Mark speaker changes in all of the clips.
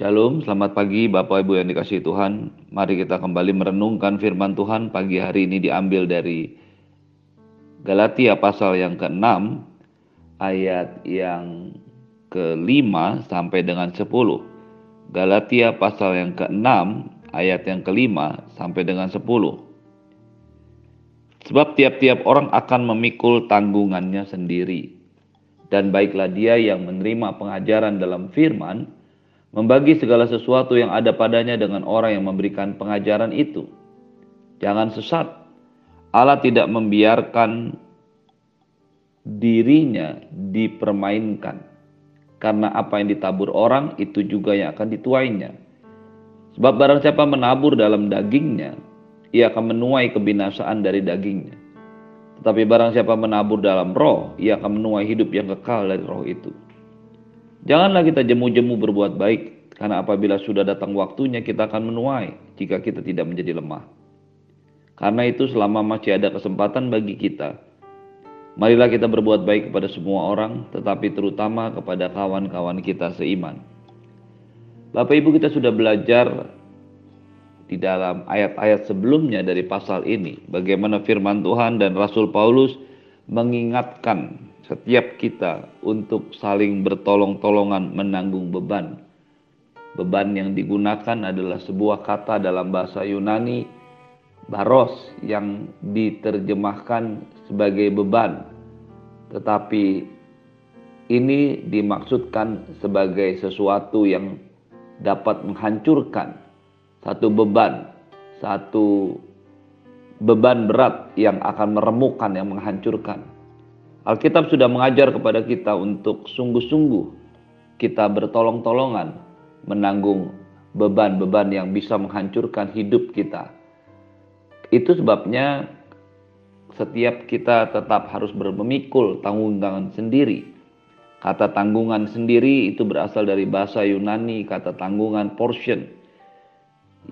Speaker 1: Shalom, selamat pagi Bapak Ibu yang dikasih Tuhan. Mari kita kembali merenungkan firman Tuhan pagi hari ini diambil dari Galatia pasal yang ke-6 ayat yang ke-5 sampai dengan 10. Galatia pasal yang ke-6 ayat yang ke-5 sampai dengan 10. Sebab tiap-tiap orang akan memikul tanggungannya sendiri. Dan baiklah dia yang menerima pengajaran dalam firman, membagi segala sesuatu yang ada padanya dengan orang yang memberikan pengajaran itu. Jangan sesat. Allah tidak membiarkan dirinya dipermainkan. Karena apa yang ditabur orang itu juga yang akan dituainya. Sebab barang siapa menabur dalam dagingnya, ia akan menuai kebinasaan dari dagingnya. Tetapi barang siapa menabur dalam roh, ia akan menuai hidup yang kekal dari roh itu. Janganlah kita jemu-jemu berbuat baik, karena apabila sudah datang waktunya kita akan menuai jika kita tidak menjadi lemah. Karena itu selama masih ada kesempatan bagi kita, marilah kita berbuat baik kepada semua orang, tetapi terutama kepada kawan-kawan kita seiman. Bapak Ibu kita sudah belajar di dalam ayat-ayat sebelumnya dari pasal ini, bagaimana firman Tuhan dan Rasul Paulus mengingatkan setiap kita untuk saling bertolong-tolongan menanggung beban. Beban yang digunakan adalah sebuah kata dalam bahasa Yunani, baros, yang diterjemahkan sebagai beban. Tetapi ini dimaksudkan sebagai sesuatu yang dapat menghancurkan satu beban, satu beban berat yang akan meremukkan, yang menghancurkan. Alkitab sudah mengajar kepada kita untuk sungguh-sungguh kita bertolong-tolongan menanggung beban-beban yang bisa menghancurkan hidup kita. Itu sebabnya setiap kita tetap harus bermemikul tanggungan sendiri. Kata tanggungan sendiri itu berasal dari bahasa Yunani, kata tanggungan portion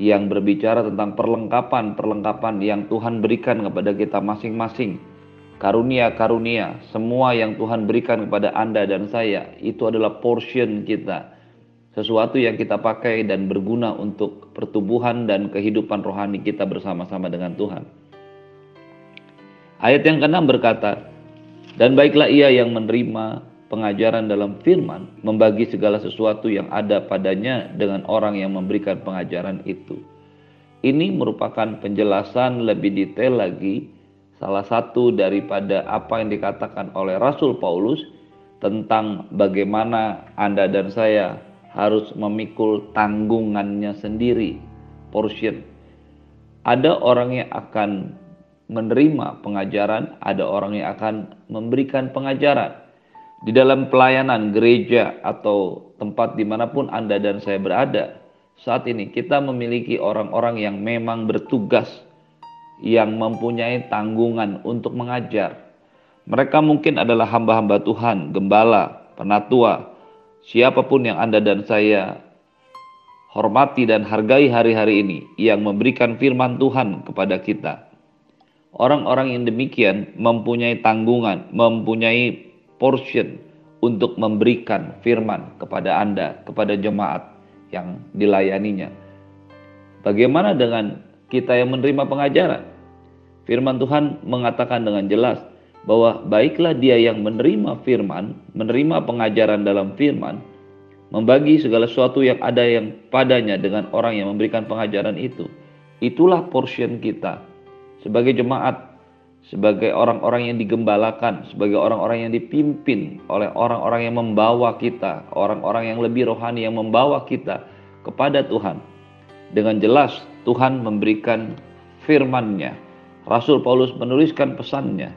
Speaker 1: yang berbicara tentang perlengkapan-perlengkapan yang Tuhan berikan kepada kita masing-masing karunia-karunia, semua yang Tuhan berikan kepada Anda dan saya, itu adalah portion kita. Sesuatu yang kita pakai dan berguna untuk pertumbuhan dan kehidupan rohani kita bersama-sama dengan Tuhan. Ayat yang keenam berkata, Dan baiklah ia yang menerima pengajaran dalam firman, membagi segala sesuatu yang ada padanya dengan orang yang memberikan pengajaran itu. Ini merupakan penjelasan lebih detail lagi salah satu daripada apa yang dikatakan oleh Rasul Paulus tentang bagaimana Anda dan saya harus memikul tanggungannya sendiri, portion. Ada orang yang akan menerima pengajaran, ada orang yang akan memberikan pengajaran. Di dalam pelayanan gereja atau tempat di mana pun Anda dan saya berada, saat ini kita memiliki orang-orang yang memang bertugas yang mempunyai tanggungan untuk mengajar. Mereka mungkin adalah hamba-hamba Tuhan, gembala, penatua, siapa pun yang Anda dan saya hormati dan hargai hari-hari ini yang memberikan firman Tuhan kepada kita. Orang-orang yang demikian mempunyai tanggungan, mempunyai portion untuk memberikan firman kepada Anda, kepada jemaat yang dilayaninya. Bagaimana dengan kita yang menerima pengajaran. Firman Tuhan mengatakan dengan jelas bahwa baiklah dia yang menerima firman, menerima pengajaran dalam firman, membagi segala sesuatu yang ada yang padanya dengan orang yang memberikan pengajaran itu. Itulah portion kita sebagai jemaat, sebagai orang-orang yang digembalakan, sebagai orang-orang yang dipimpin oleh orang-orang yang membawa kita, orang-orang yang lebih rohani yang membawa kita kepada Tuhan. Dengan jelas Tuhan memberikan firman-Nya. Rasul Paulus menuliskan pesannya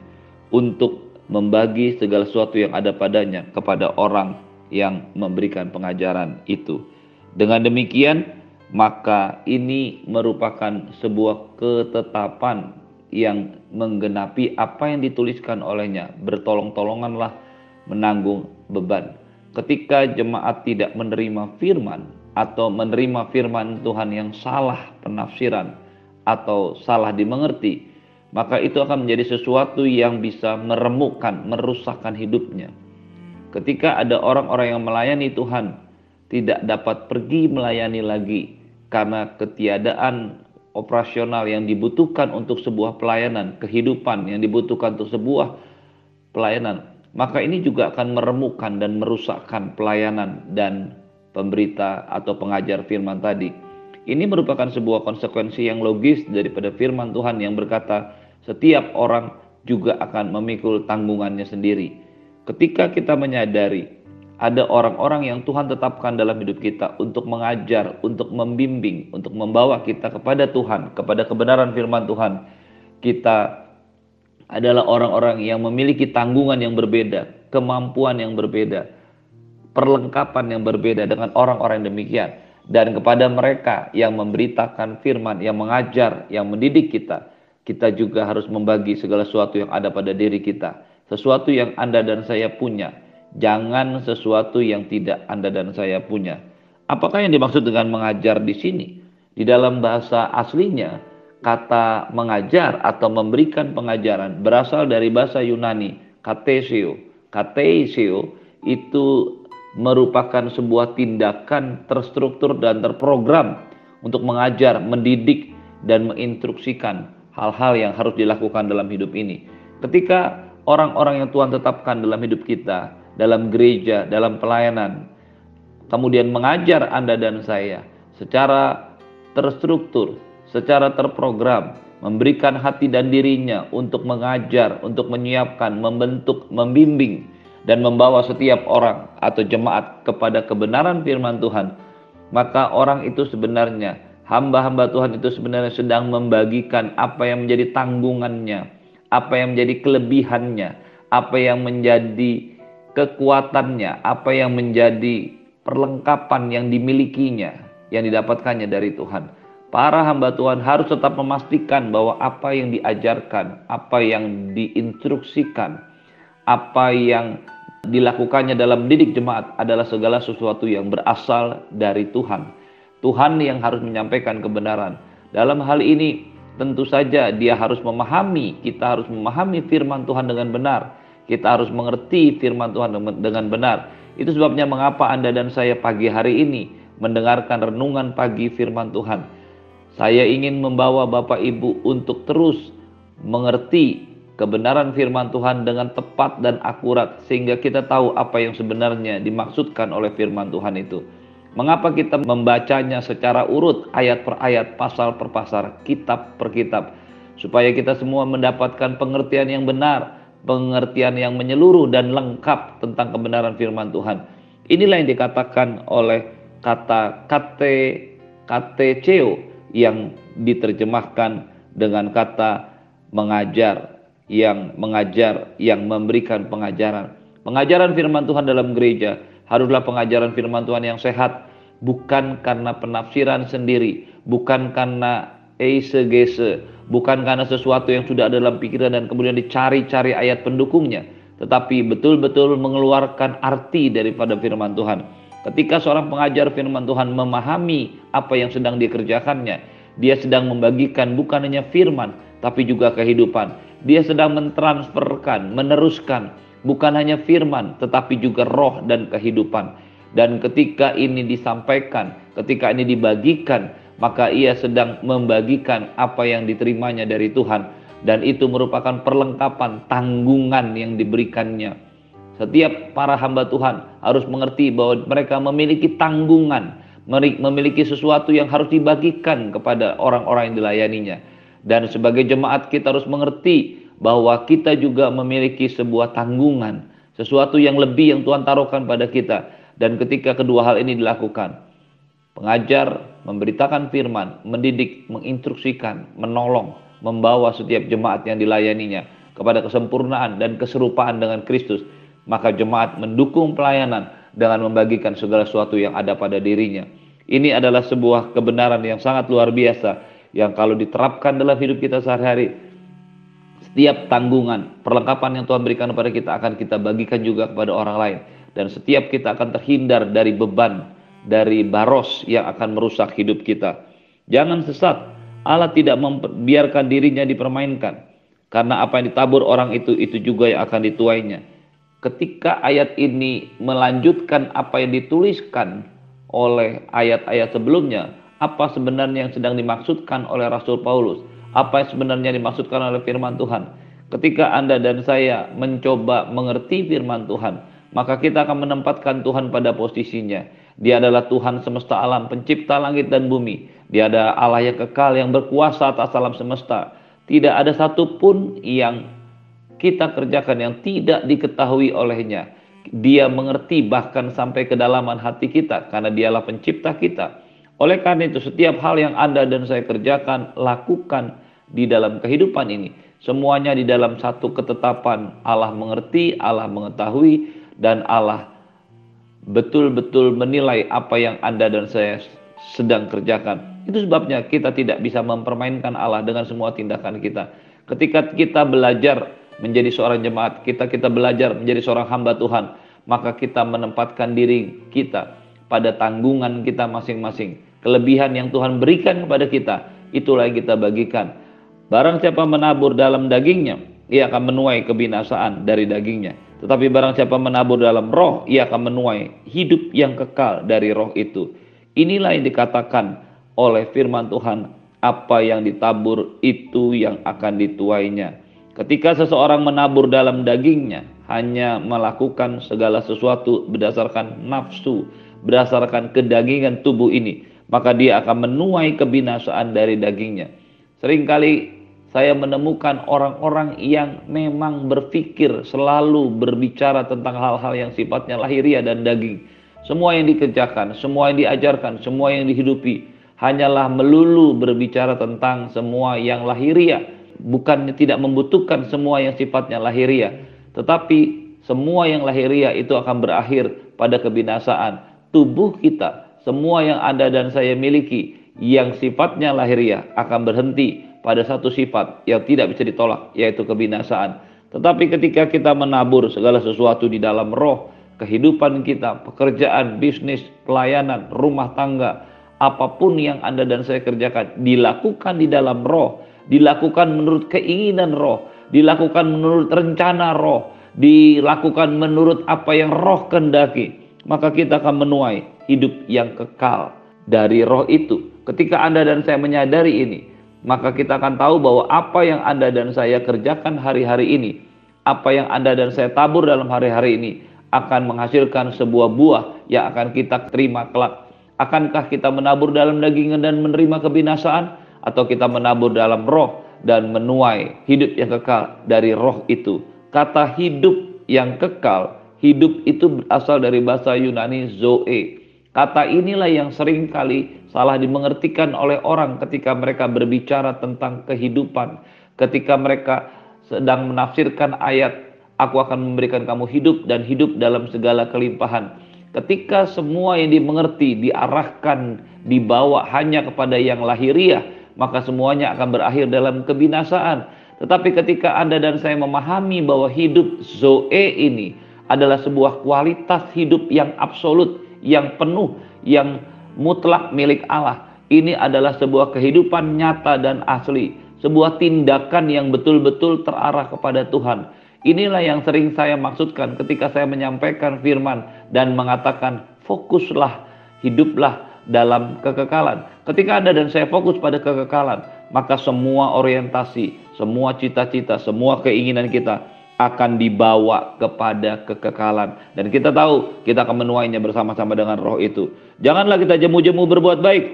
Speaker 1: untuk membagi segala sesuatu yang ada padanya kepada orang yang memberikan pengajaran itu. Dengan demikian, maka ini merupakan sebuah ketetapan yang menggenapi apa yang dituliskan olehnya. Bertolong-tolonganlah menanggung beban. Ketika jemaat tidak menerima firman, atau menerima firman Tuhan yang salah penafsiran atau salah dimengerti, maka itu akan menjadi sesuatu yang bisa meremukkan, merusakkan hidupnya. Ketika ada orang-orang yang melayani Tuhan, tidak dapat pergi melayani lagi karena ketiadaan operasional yang dibutuhkan untuk sebuah pelayanan, kehidupan yang dibutuhkan untuk sebuah pelayanan, maka ini juga akan meremukkan dan merusakkan pelayanan dan pemberita atau pengajar firman tadi. Ini merupakan sebuah konsekuensi yang logis daripada firman Tuhan yang berkata, setiap orang juga akan memikul tanggungannya sendiri. Ketika kita menyadari ada orang-orang yang Tuhan tetapkan dalam hidup kita untuk mengajar, untuk membimbing, untuk membawa kita kepada Tuhan, kepada kebenaran firman Tuhan. Kita adalah orang-orang yang memiliki tanggungan yang berbeda, kemampuan yang berbeda, perlengkapan yang berbeda dengan orang-orang demikian. Dan kepada mereka yang memberitakan firman, yang mengajar, yang mendidik kita, kita juga harus membagi segala sesuatu yang ada pada diri kita. Sesuatu yang Anda dan saya punya, jangan sesuatu yang tidak Anda dan saya punya. Apakah yang dimaksud dengan mengajar di sini? Di dalam bahasa aslinya, kata mengajar atau memberikan pengajaran berasal dari bahasa Yunani, katesio. Katesio itu merupakan sebuah tindakan terstruktur dan terprogram untuk mengajar, mendidik, dan menginstruksikan hal-hal yang harus dilakukan dalam hidup ini. Ketika orang-orang yang Tuhan tetapkan dalam hidup kita, dalam gereja, dalam pelayanan, kemudian mengajar Anda dan saya secara terstruktur, secara terprogram, memberikan hati dan dirinya untuk mengajar, untuk menyiapkan, membentuk, membimbing, dan membawa setiap orang atau jemaat kepada kebenaran firman Tuhan, maka orang itu sebenarnya hamba-hamba Tuhan itu sebenarnya sedang membagikan apa yang menjadi tanggungannya, apa yang menjadi kelebihannya, apa yang menjadi kekuatannya, apa yang menjadi perlengkapan yang dimilikinya, yang didapatkannya dari Tuhan. Para hamba Tuhan harus tetap memastikan bahwa apa yang diajarkan, apa yang diinstruksikan, apa yang dilakukannya dalam didik jemaat adalah segala sesuatu yang berasal dari Tuhan. Tuhan yang harus menyampaikan kebenaran. Dalam hal ini tentu saja dia harus memahami, kita harus memahami firman Tuhan dengan benar. Kita harus mengerti firman Tuhan dengan benar. Itu sebabnya mengapa Anda dan saya pagi hari ini mendengarkan renungan pagi firman Tuhan. Saya ingin membawa Bapak Ibu untuk terus mengerti kebenaran firman Tuhan dengan tepat dan akurat sehingga kita tahu apa yang sebenarnya dimaksudkan oleh firman Tuhan itu. Mengapa kita membacanya secara urut ayat per ayat, pasal per pasal, kitab per kitab supaya kita semua mendapatkan pengertian yang benar, pengertian yang menyeluruh dan lengkap tentang kebenaran firman Tuhan. Inilah yang dikatakan oleh kata kate kateceo yang diterjemahkan dengan kata mengajar yang mengajar, yang memberikan pengajaran. Pengajaran firman Tuhan dalam gereja haruslah pengajaran firman Tuhan yang sehat, bukan karena penafsiran sendiri, bukan karena eisegese, bukan karena sesuatu yang sudah ada dalam pikiran dan kemudian dicari-cari ayat pendukungnya, tetapi betul-betul mengeluarkan arti daripada firman Tuhan. Ketika seorang pengajar firman Tuhan memahami apa yang sedang dikerjakannya, dia sedang membagikan bukan hanya firman, tapi juga kehidupan. Dia sedang mentransferkan, meneruskan bukan hanya firman tetapi juga roh dan kehidupan. Dan ketika ini disampaikan, ketika ini dibagikan, maka ia sedang membagikan apa yang diterimanya dari Tuhan dan itu merupakan perlengkapan tanggungan yang diberikannya. Setiap para hamba Tuhan harus mengerti bahwa mereka memiliki tanggungan, memiliki sesuatu yang harus dibagikan kepada orang-orang yang dilayaninya. Dan sebagai jemaat kita harus mengerti bahwa kita juga memiliki sebuah tanggungan, sesuatu yang lebih yang Tuhan taruhkan pada kita. Dan ketika kedua hal ini dilakukan, pengajar memberitakan firman, mendidik, menginstruksikan, menolong, membawa setiap jemaat yang dilayaninya kepada kesempurnaan dan keserupaan dengan Kristus, maka jemaat mendukung pelayanan dengan membagikan segala sesuatu yang ada pada dirinya. Ini adalah sebuah kebenaran yang sangat luar biasa yang kalau diterapkan dalam hidup kita sehari-hari setiap tanggungan perlengkapan yang Tuhan berikan kepada kita akan kita bagikan juga kepada orang lain. Dan setiap kita akan terhindar dari beban dari baros yang akan merusak hidup kita. Jangan sesat. Allah tidak membiarkan dirinya dipermainkan. Karena apa yang ditabur orang itu itu juga yang akan dituainya. Ketika ayat ini melanjutkan apa yang dituliskan oleh ayat-ayat sebelumnya, apa sebenarnya yang sedang dimaksudkan oleh Rasul Paulus, apa yang sebenarnya dimaksudkan oleh firman Tuhan. Ketika Anda dan saya mencoba mengerti firman Tuhan, maka kita akan menempatkan Tuhan pada posisinya. Dia adalah Tuhan semesta alam, pencipta langit dan bumi. Dia adalah Allah yang kekal yang berkuasa atas alam semesta. Tidak ada satupun yang kita kerjakan yang tidak diketahui olehnya. Dia mengerti bahkan sampai kedalaman hati kita karena dialah pencipta kita. Oleh karena itu setiap hal yang Anda dan saya kerjakan, lakukan di dalam kehidupan ini. Semuanya di dalam satu ketetapan Allah mengerti, Allah mengetahui, dan Allah betul-betul menilai apa yang Anda dan saya sedang kerjakan. Itu sebabnya kita tidak bisa mempermainkan Allah dengan semua tindakan kita. Ketika kita belajar menjadi seorang jemaat, kita kita belajar menjadi seorang hamba Tuhan, maka kita menempatkan diri kita pada tanggungan kita masing-masing. Kelebihan yang Tuhan berikan kepada kita, itulah yang kita bagikan. Barang siapa menabur dalam dagingnya, ia akan menuai kebinasaan dari dagingnya. Tetapi barang siapa menabur dalam roh, ia akan menuai hidup yang kekal dari roh itu. Inilah yang dikatakan oleh firman Tuhan, apa yang ditabur itu yang akan dituainya. Ketika seseorang menabur dalam dagingnya, hanya melakukan segala sesuatu berdasarkan nafsu, berdasarkan kedagingan tubuh ini, maka dia akan menuai kebinasaan dari dagingnya. Seringkali saya menemukan orang-orang yang memang berpikir selalu berbicara tentang hal-hal yang sifatnya lahiriah dan daging. Semua yang dikerjakan, semua yang diajarkan, semua yang dihidupi hanyalah melulu berbicara tentang semua yang lahiriah bukannya tidak membutuhkan semua yang sifatnya lahiriah, tetapi semua yang lahiriah itu akan berakhir pada kebinasaan. Tubuh kita, semua yang ada dan saya miliki yang sifatnya lahiriah akan berhenti pada satu sifat yang tidak bisa ditolak yaitu kebinasaan. Tetapi ketika kita menabur segala sesuatu di dalam roh, kehidupan kita, pekerjaan, bisnis, pelayanan, rumah tangga, apa pun yang Anda dan saya kerjakan dilakukan di dalam roh, dilakukan menurut keinginan roh, dilakukan menurut rencana roh, dilakukan menurut apa yang roh kendaki, maka kita akan menuai hidup yang kekal dari roh itu. Ketika Anda dan saya menyadari ini, maka kita akan tahu bahwa apa yang Anda dan saya kerjakan hari-hari ini, apa yang Anda dan saya tabur dalam hari-hari ini akan menghasilkan sebuah buah yang akan kita terima kelak. Akankah kita menabur dalam daging dan menerima kebinasaan? atau kita menabur dalam roh dan menuai hidup yang kekal dari roh itu. Kata hidup yang kekal, hidup itu berasal dari bahasa Yunani zoe. Kata inilah yang sering kali salah dimengertikan oleh orang ketika mereka berbicara tentang kehidupan. Ketika mereka sedang menafsirkan ayat, aku akan memberikan kamu hidup dan hidup dalam segala kelimpahan. Ketika semua yang dimengerti diarahkan, dibawa hanya kepada yang lahiriah, maka semuanya akan berakhir dalam kebinasaan. Tetapi ketika Anda dan saya memahami bahwa hidup Zoe ini adalah sebuah kualitas hidup yang absolut, yang penuh, yang mutlak milik Allah. Ini adalah sebuah kehidupan nyata dan asli, sebuah tindakan yang betul-betul terarah kepada Tuhan. Inilah yang sering saya maksudkan ketika saya menyampaikan firman dan mengatakan fokuslah, hiduplah dalam kekekalan. Ketika Anda dan saya fokus pada kekekalan, maka semua orientasi, semua cita-cita, semua keinginan kita akan dibawa kepada kekekalan. Dan kita tahu kita akan menuainya bersama-sama dengan roh itu. Janganlah kita jemu-jemu berbuat baik.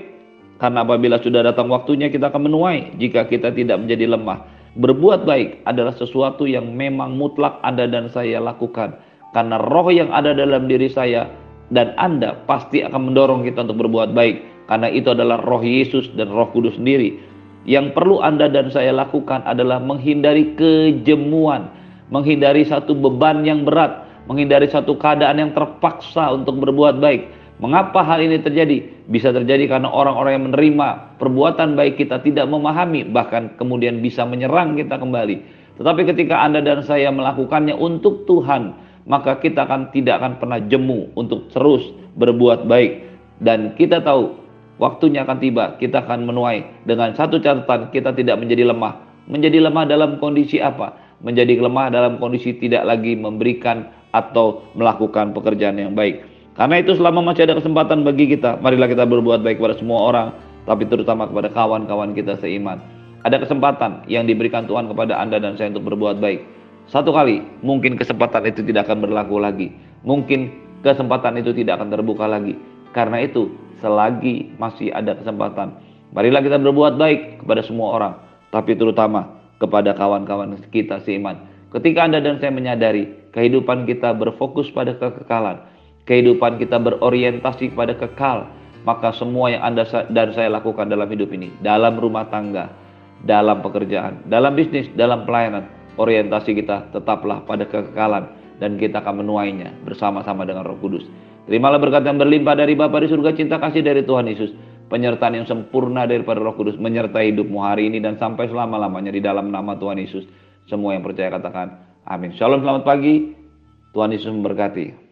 Speaker 1: Karena apabila sudah datang waktunya kita akan menuai jika kita tidak menjadi lemah. Berbuat baik adalah sesuatu yang memang mutlak Anda dan saya lakukan. Karena roh yang ada dalam diri saya dan Anda pasti akan mendorong kita untuk berbuat baik karena itu adalah roh Yesus dan roh kudus sendiri. Yang perlu Anda dan saya lakukan adalah menghindari kejemuan, menghindari satu beban yang berat, menghindari satu keadaan yang terpaksa untuk berbuat baik. Mengapa hal ini terjadi? Bisa terjadi karena orang-orang yang menerima perbuatan baik kita tidak memahami, bahkan kemudian bisa menyerang kita kembali. Tetapi ketika Anda dan saya melakukannya untuk Tuhan, maka kita akan tidak akan pernah jemu untuk terus berbuat baik dan kita tahu waktunya akan tiba kita akan menuai dengan satu catatan kita tidak menjadi lemah menjadi lemah dalam kondisi apa menjadi lemah dalam kondisi tidak lagi memberikan atau melakukan pekerjaan yang baik Karena itu selama masih ada kesempatan bagi kita, marilah kita berbuat baik kepada semua orang, tapi terutama kepada kawan-kawan kita seiman. Ada kesempatan yang diberikan Tuhan kepada Anda dan saya untuk berbuat baik. Satu kali, mungkin kesempatan itu tidak akan berlaku lagi. Mungkin kesempatan itu tidak akan terbuka lagi. Karena itu, selagi masih ada kesempatan, marilah kita berbuat baik kepada semua orang, tapi terutama kepada kawan-kawan kita seiman. Ketika Anda dan saya menyadari kehidupan kita berfokus pada kekekalan, kehidupan kita berorientasi pada kekal, maka semua yang Anda dan saya lakukan dalam hidup ini, dalam rumah tangga, dalam pekerjaan, dalam bisnis, dalam pelayanan, orientasi kita tetaplah pada kekekalan dan kita akan menuainya bersama-sama dengan Roh Kudus. Terimalah berkat yang berlimpah dari Bapa di surga, cinta kasih dari Tuhan Yesus, penyertaan yang sempurna daripada Roh Kudus menyertai hidupmu hari ini dan sampai selama-lamanya di dalam nama Tuhan Yesus. Semua yang percaya katakan amin. Shalom, selamat pagi. Tuhan Yesus memberkati.